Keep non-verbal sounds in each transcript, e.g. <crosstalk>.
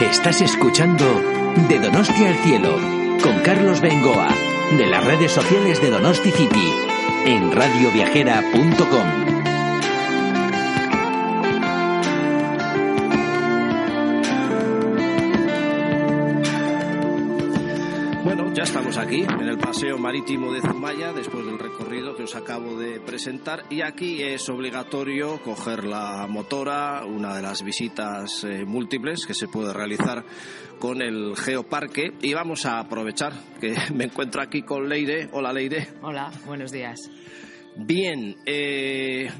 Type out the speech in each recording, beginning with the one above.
Estás escuchando De Donosti al Cielo con Carlos Bengoa de las redes sociales de Donosti City en radioviajera.com. aquí en el paseo marítimo de Zumaya después del recorrido que os acabo de presentar y aquí es obligatorio coger la motora, una de las visitas eh, múltiples que se puede realizar con el Geoparque y vamos a aprovechar que <laughs> me encuentro aquí con Leire. Hola Leire. Hola, buenos días. Bien, eh,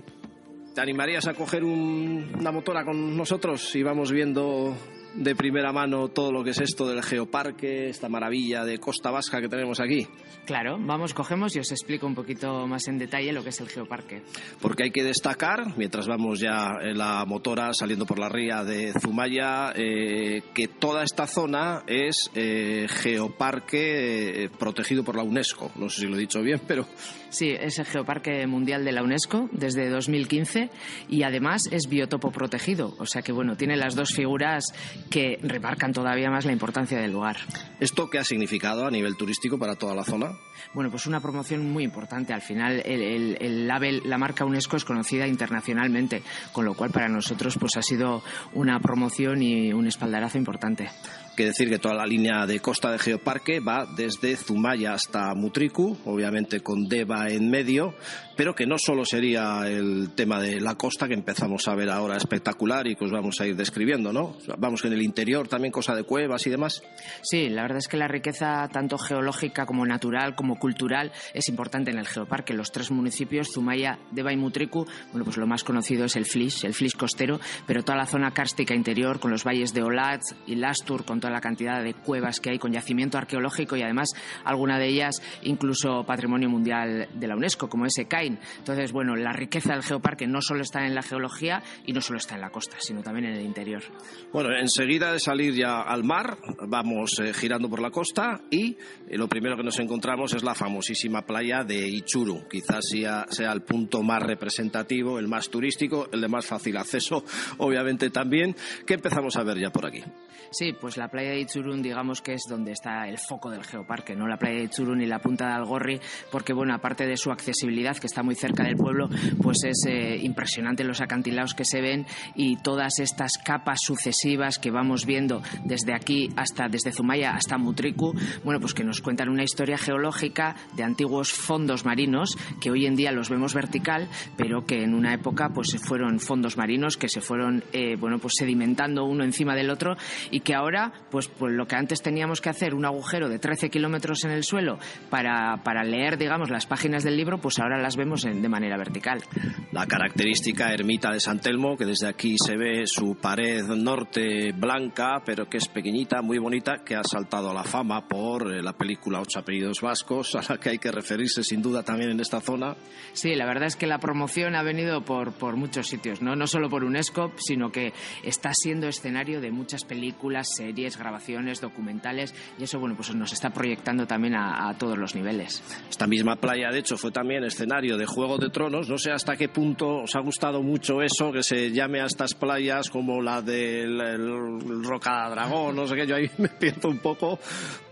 ¿te animarías a coger un- una motora con nosotros y vamos viendo de primera mano todo lo que es esto del Geoparque, esta maravilla de Costa Vasca que tenemos aquí? Claro, vamos, cogemos y os explico un poquito más en detalle lo que es el geoparque. Porque hay que destacar, mientras vamos ya en la motora saliendo por la ría de Zumaya, eh, que toda esta zona es eh, geoparque eh, protegido por la UNESCO. No sé si lo he dicho bien, pero Sí, es el geoparque mundial de la UNESCO desde 2015 y además es biotopo protegido, o sea que bueno, tiene las dos figuras que remarcan todavía más la importancia del lugar. ¿esto qué ha significado a nivel turístico para toda la zona? Bueno, pues una promoción muy importante. Al final, el, el- el label, la marca UNESCO es conocida internacionalmente, con lo cual para nosotros pues ha sido una promoción y un espaldarazo importante. Que decir que toda la línea de costa de Geoparque va desde Zumaya hasta Mutriku, obviamente con Deva en medio, pero que no solo sería el tema de la costa que empezamos a ver ahora espectacular y que os vamos a ir describiendo, ¿no? Vamos en el interior también cosa de cuevas y demás. Sí, la verdad es que la riqueza tanto geológica como natural como cultural es importante en el geoparque. Los tres municipios, Zumaya, Deva y Mutriku, bueno, pues lo más conocido es el Flis, el Flis costero, pero toda la zona kárstica interior con los valles de Olatz y Lastur, con toda la cantidad de cuevas que hay, con yacimiento arqueológico y además alguna de ellas incluso patrimonio mundial de la UNESCO, como ese Cain. Entonces, bueno, la riqueza del geoparque no solo está en la geología y no solo está en la costa, sino también en el interior. Bueno, enseguida de salir ya al mar, vamos eh, girando por la costa y eh, lo primero que nos encontramos es la famosísima playa de Ichuru. Quizás sea, sea el punto más representativo, el más turístico, el de más fácil acceso, obviamente también. ¿Qué empezamos a ver ya por aquí? Sí, pues la playa de Itzurun, digamos que es donde está el foco del geoparque, no la playa de Itzurun y la punta de Algorri, porque bueno, aparte de su accesibilidad, que está muy cerca del pueblo, pues es eh, impresionante los acantilados que se ven y todas estas capas sucesivas que vamos viendo desde aquí hasta, desde Zumaya hasta Mutriku, bueno, pues que nos cuentan una historia geológica de antiguos fondos marinos que hoy en día los vemos vertical, pero que en una época pues fueron fondos marinos que se fueron, eh, bueno, pues sedimentando uno encima del otro y que ahora, pues, pues lo que antes teníamos que hacer, un agujero de 13 kilómetros en el suelo para, para leer, digamos, las páginas del libro, pues ahora las vemos en- de manera vertical. La característica ermita de San Telmo, que desde aquí se ve su pared norte blanca, pero que es pequeñita, muy bonita, que ha saltado a la fama por eh, la película Ocho apellidos vascos, <laughs> a la que hay que referirse sin duda también en esta zona. Sí, la verdad es que la promoción ha venido por, por muchos sitios, ¿no? no solo por UNESCO, sino que está siendo escenario de muchas películas, series, grabaciones, documentales, y eso, bueno, pues nos está proyectando también a, a todos los niveles. Esta misma playa, de hecho, fue también escenario de Juego de Tronos. No sé hasta qué punto os ha gustado mucho eso, que se llame a estas playas como la del el Roca Dragón, no sé qué, yo ahí <laughs> me pierdo un poco,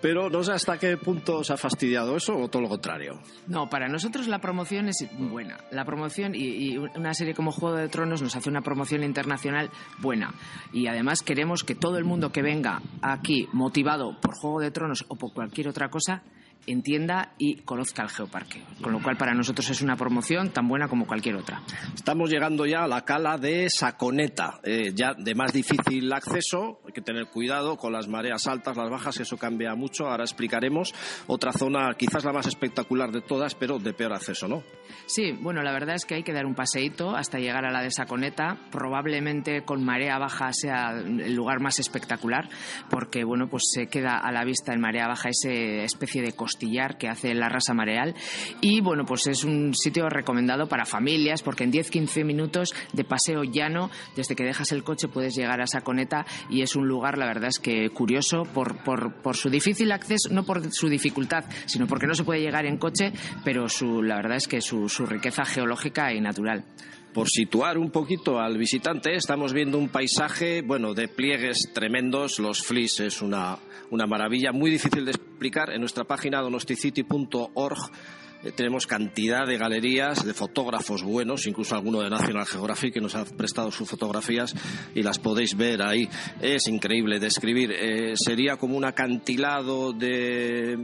pero no sé hasta qué punto os ha fastidiado eso o todo lo contrario. No, para nosotros la promoción es buena. La promoción y, y una serie como Juego de Tronos nos hace una promoción internacional buena. Y además queremos que todo el mundo que venga aquí motivado por Juego de Tronos o por cualquier otra cosa entienda y conozca el geoparque. Con lo cual, para nosotros es una promoción tan buena como cualquier otra. Estamos llegando ya a la cala de Saconeta, eh, ya de más difícil acceso. Hay que tener cuidado con las mareas altas, las bajas, eso cambia mucho. Ahora explicaremos. Otra zona, quizás la más espectacular de todas, pero de peor acceso, ¿no? Sí, bueno, la verdad es que hay que dar un paseíto hasta llegar a la de Saconeta. Probablemente con marea baja sea el lugar más espectacular, porque bueno, pues se queda a la vista en marea baja esa especie de que hace la rasa mareal. Y bueno, pues es un sitio recomendado para familias, porque en 10-15 minutos de paseo llano, desde que dejas el coche puedes llegar a Saconeta y es un lugar, la verdad es que curioso por, por, su difícil acceso, no por su dificultad, sino porque no se puede llegar en coche, pero su, la verdad es que su riqueza geológica y natural. Por situar un poquito al visitante, estamos viendo un paisaje, bueno, de pliegues tremendos. Los flis es una, una maravilla, muy difícil de explicar. En nuestra página donosticity.org eh, tenemos cantidad de galerías de fotógrafos buenos, incluso alguno de National Geographic que nos ha prestado sus fotografías y las podéis ver ahí. Es increíble describir. Eh, sería como un acantilado de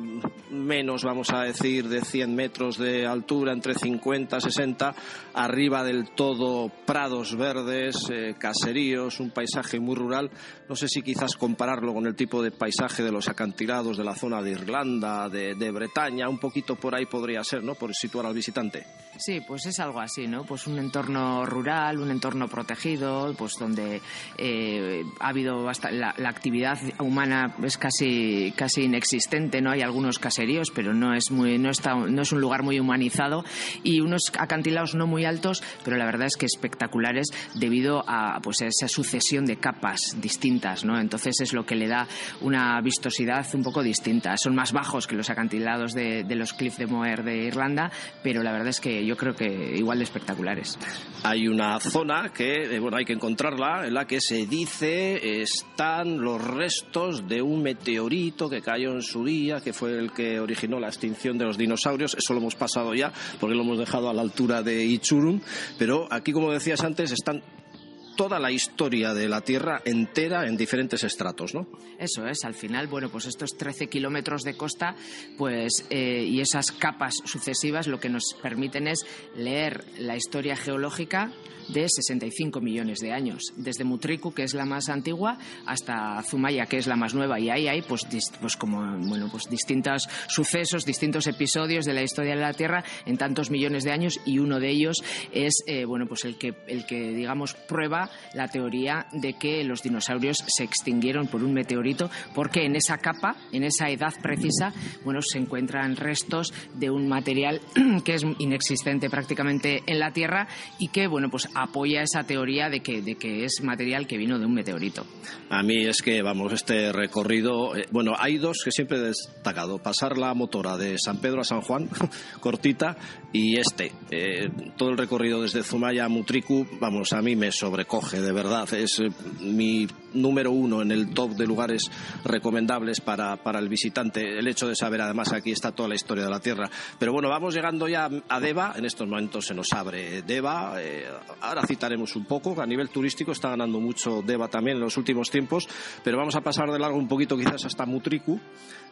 menos, vamos a decir, de 100 metros de altura, entre 50 y 60, arriba del todo prados verdes, eh, caseríos, un paisaje muy rural. No sé si quizás compararlo con el tipo de paisaje de los acantilados de la zona de Irlanda, de, de Bretaña, un poquito por ahí podría ser, ¿no? Por situar al visitante. Sí, pues es algo así, ¿no? Pues un entorno rural, un entorno protegido, pues donde eh, ha habido bast- la, actividad humana es casi casi inexistente, no hay algunos caseríos, pero no es muy no está no es un lugar muy humanizado y unos acantilados no muy altos, pero la verdad es que espectaculares debido a pues esa sucesión de capas distintas, ¿no? Entonces es lo que le da una vistosidad un poco distinta. Son más bajos que los acantilados de, de los Cliff de Moher de Irlanda, pero la verdad es que yo creo que igual de espectaculares. Hay una zona que, eh, bueno, hay que encontrarla, en la que se dice están los restos de un meteorito que cayó en su día, que fue el que originó la extinción de los dinosaurios. Eso lo hemos pasado ya, porque lo hemos dejado a la altura de Ichurun. Pero aquí, como decías antes, están toda la historia de la Tierra entera en diferentes estratos, ¿no? Eso es, al final, bueno, pues estos 13 kilómetros de costa, pues, eh, y esas capas sucesivas lo que nos permiten es leer la historia geológica de 65 millones de años, desde Mutriku, que es la más antigua, hasta Zumaya, que es la más nueva, y ahí hay, pues, pues como, bueno, pues distintos sucesos, distintos episodios de la historia de la Tierra en tantos millones de años, y uno de ellos es, eh, bueno, pues el que, el que, digamos, prueba la teoría de que los dinosaurios se extinguieron por un meteorito, porque en esa capa, en esa edad precisa, bueno, se encuentran restos de un material <clears throat> que es inexistente prácticamente en la Tierra y que, bueno, pues apoya esa teoría de que, de que es material que vino de un meteorito. A mí es que, vamos, este recorrido, eh, bueno, hay dos que siempre he destacado, pasar la motora de San Pedro a San Juan, <laughs> cortita, y este, eh, todo el recorrido desde Zumaya a Mutriku, vamos, a mí me sobrecoge, de verdad, es eh, mi número uno en el top de lugares recomendables para, para el visitante, el hecho de saber además aquí está toda la historia de la Tierra. Pero bueno, vamos llegando ya a Deva, en estos momentos se nos abre Deva, eh, ahora citaremos un poco, a nivel turístico está ganando mucho Deva también en los últimos tiempos, pero vamos a pasar de largo un poquito quizás hasta Mutriku,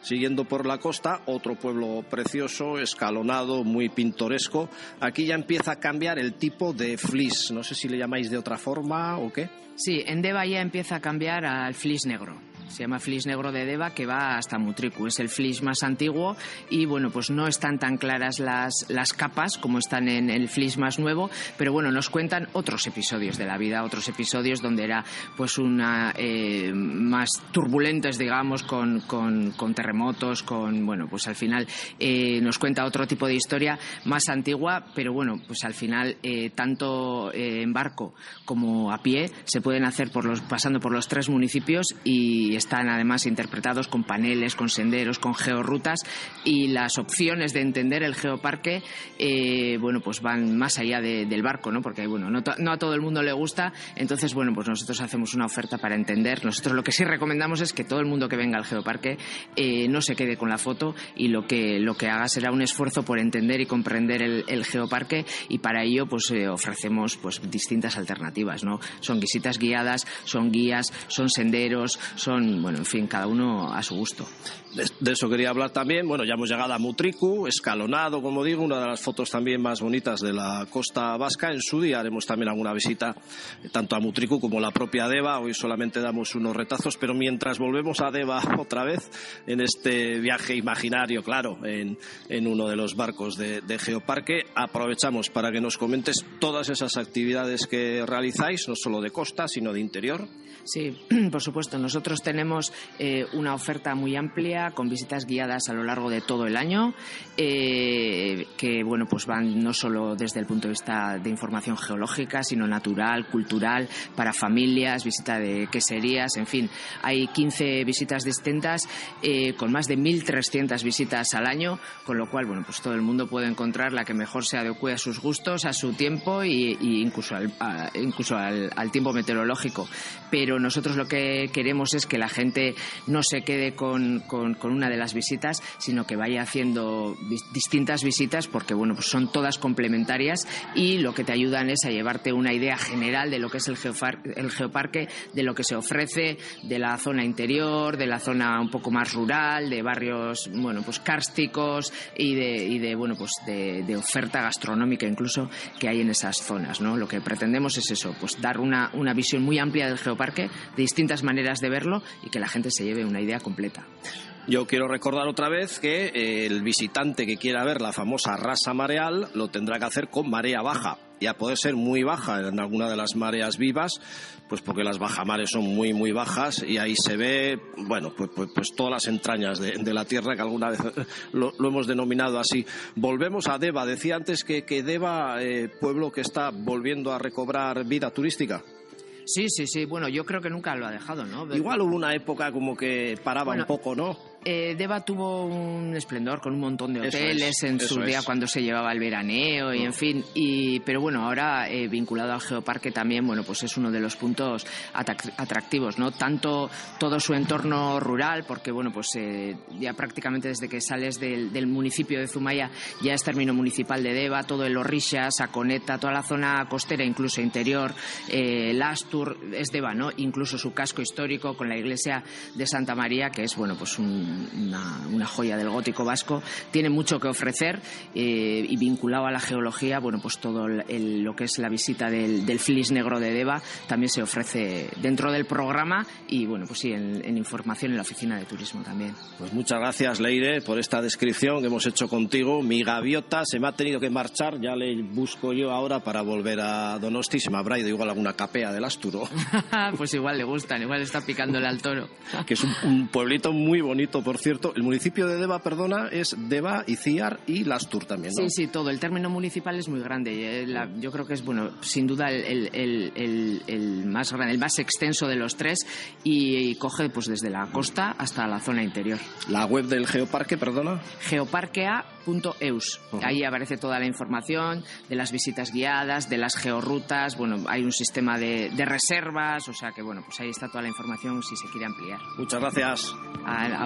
siguiendo por la costa, otro pueblo precioso, escalonado, muy pintoresco. Aquí ya empieza a cambiar el tipo de flis, no sé si le llamáis de otra forma o qué. Sí, en Deva ya empieza a cambiar al flis negro. Se llama flis negro de Deva que va hasta Mutriku. Es el flis más antiguo y bueno, pues no están tan claras las, las capas como están en el flis más nuevo, pero bueno, nos cuentan otros episodios de la vida, otros episodios donde era pues una eh, más turbulentes, digamos, con, con, con terremotos, con bueno, pues al final eh, nos cuenta otro tipo de historia más antigua, pero bueno, pues al final eh, tanto eh, en barco como a pie se pueden hacer por los, pasando por los tres municipios y están además interpretados con paneles, con senderos, con georrutas y las opciones de entender el geoparque, eh, bueno, pues van más allá de- del barco, ¿no? Porque, bueno, no, no a todo el mundo le gusta, entonces, bueno, pues nosotros hacemos una oferta para entender. Nosotros lo que sí recomendamos es que todo el mundo que venga al geoparque eh, no se quede con la foto y lo que, lo que haga será un esfuerzo por entender y comprender el, el geoparque y para ello, pues eh, ofrecemos pues distintas alternativas, ¿no? Son visitas guiadas, son guías, son senderos, son bueno, en fin, cada uno a su gusto. De, eso quería hablar también. Bueno, ya hemos llegado a Mutriku, escalonado, como digo, una de las fotos también más bonitas de la costa vasca. En su día haremos también alguna visita eh, tanto a Mutriku como a la propia Deva. Hoy solamente damos unos retazos, pero mientras volvemos a Deva <laughs> otra vez en este viaje imaginario, claro, en, uno de los barcos de, de Geoparque, aprovechamos para que nos comentes todas esas actividades que realizáis, no solo de costa, sino de interior. Sí, <clears throat> por supuesto. Nosotros tenemos eh, una oferta muy amplia con visitas guiadas a lo largo de todo el año, eh, que bueno, pues van no solo desde el punto de vista de información geológica, sino natural, cultural, para familias, visita de queserías, en fin, hay 15 visitas distintas eh, con más de 1.300 visitas al año, con lo cual bueno, pues todo el mundo puede encontrar la que mejor se adecue a sus gustos, a su tiempo y, incluso al, incluso al, al tiempo meteorológico. Pero nosotros lo que queremos es que la gente no se quede con, una de las visitas, sino que vaya haciendo distintas visitas porque bueno, pues son todas complementarias y lo que te ayudan es a llevarte una idea general de lo que es el, el geoparque, de lo que se ofrece, de la zona interior, de la zona un poco más rural, de barrios bueno, pues cársticos y de, y de bueno, pues de, oferta gastronómica incluso que hay en esas zonas, ¿no? Lo que pretendemos es eso, pues dar una, una visión muy amplia del geoparque de distintas maneras de verlo y que la gente se lleve una idea completa. Yo quiero recordar otra vez que eh, el visitante que quiera ver la famosa rasa mareal lo tendrá que hacer con marea baja. Y a poder ser muy baja en alguna de las mareas vivas, pues porque las bajamares son muy, muy bajas y ahí se ve, bueno, pues, pues, pues todas las entrañas de, la tierra que alguna vez <laughs> lo, hemos denominado así. Volvemos a Deva. Decía antes que, que Deva, eh, pueblo que está volviendo a recobrar vida turística. Sí, sí, sí. Bueno, yo creo que nunca lo ha dejado, ¿no? Igual hubo una época como que paraba un poco, ¿no? Eh, Deva tuvo un esplendor con un montón de hoteles en su día cuando se llevaba el veraneo y en fin. Y, pero bueno, ahora eh, vinculado al geoparque también, bueno, pues es uno de los puntos atractivos, ¿no? Tanto todo su entorno rural, porque bueno, pues eh, ya prácticamente desde que sales del, municipio de Zumaya ya es término municipal de Deva, todo el Orrisha, Saconeta, toda la zona costera, incluso interior, Lastur, es Deva, ¿no? Incluso su casco histórico con la iglesia de Santa María, que es, bueno, pues un una, joya del gótico vasco, tiene mucho que ofrecer eh, y vinculado a la geología, bueno, pues todo lo que es la visita del, del Flis Negro de Deva también se ofrece dentro del programa y, bueno, pues sí, en, información en la oficina de turismo también. Pues muchas gracias, Leire, por esta descripción que hemos hecho contigo. Mi gaviota se me ha tenido que marchar, ya le busco yo ahora para volver a Donosti, se me habrá ido igual alguna capea del Asturo. <laughs> pues igual le gustan, igual está picándole al toro. que es un pueblito muy bonito por cierto, el municipio de Deva, perdona, es Deva, Iciar y Lastur también, ¿no? Sí, sí, todo. El término municipal es muy grande. Eh, yo creo que es, bueno, sin duda el, más grande, el más extenso de los tres y, coge pues desde la costa hasta la zona interior. ¿La web del Geoparque, perdona? Geoparquea.eus. Ahí aparece toda la información de las visitas guiadas, de las georrutas, bueno, hay un sistema de, reservas, o sea que, bueno, pues ahí está toda la información si se quiere ampliar. Muchas gracias. a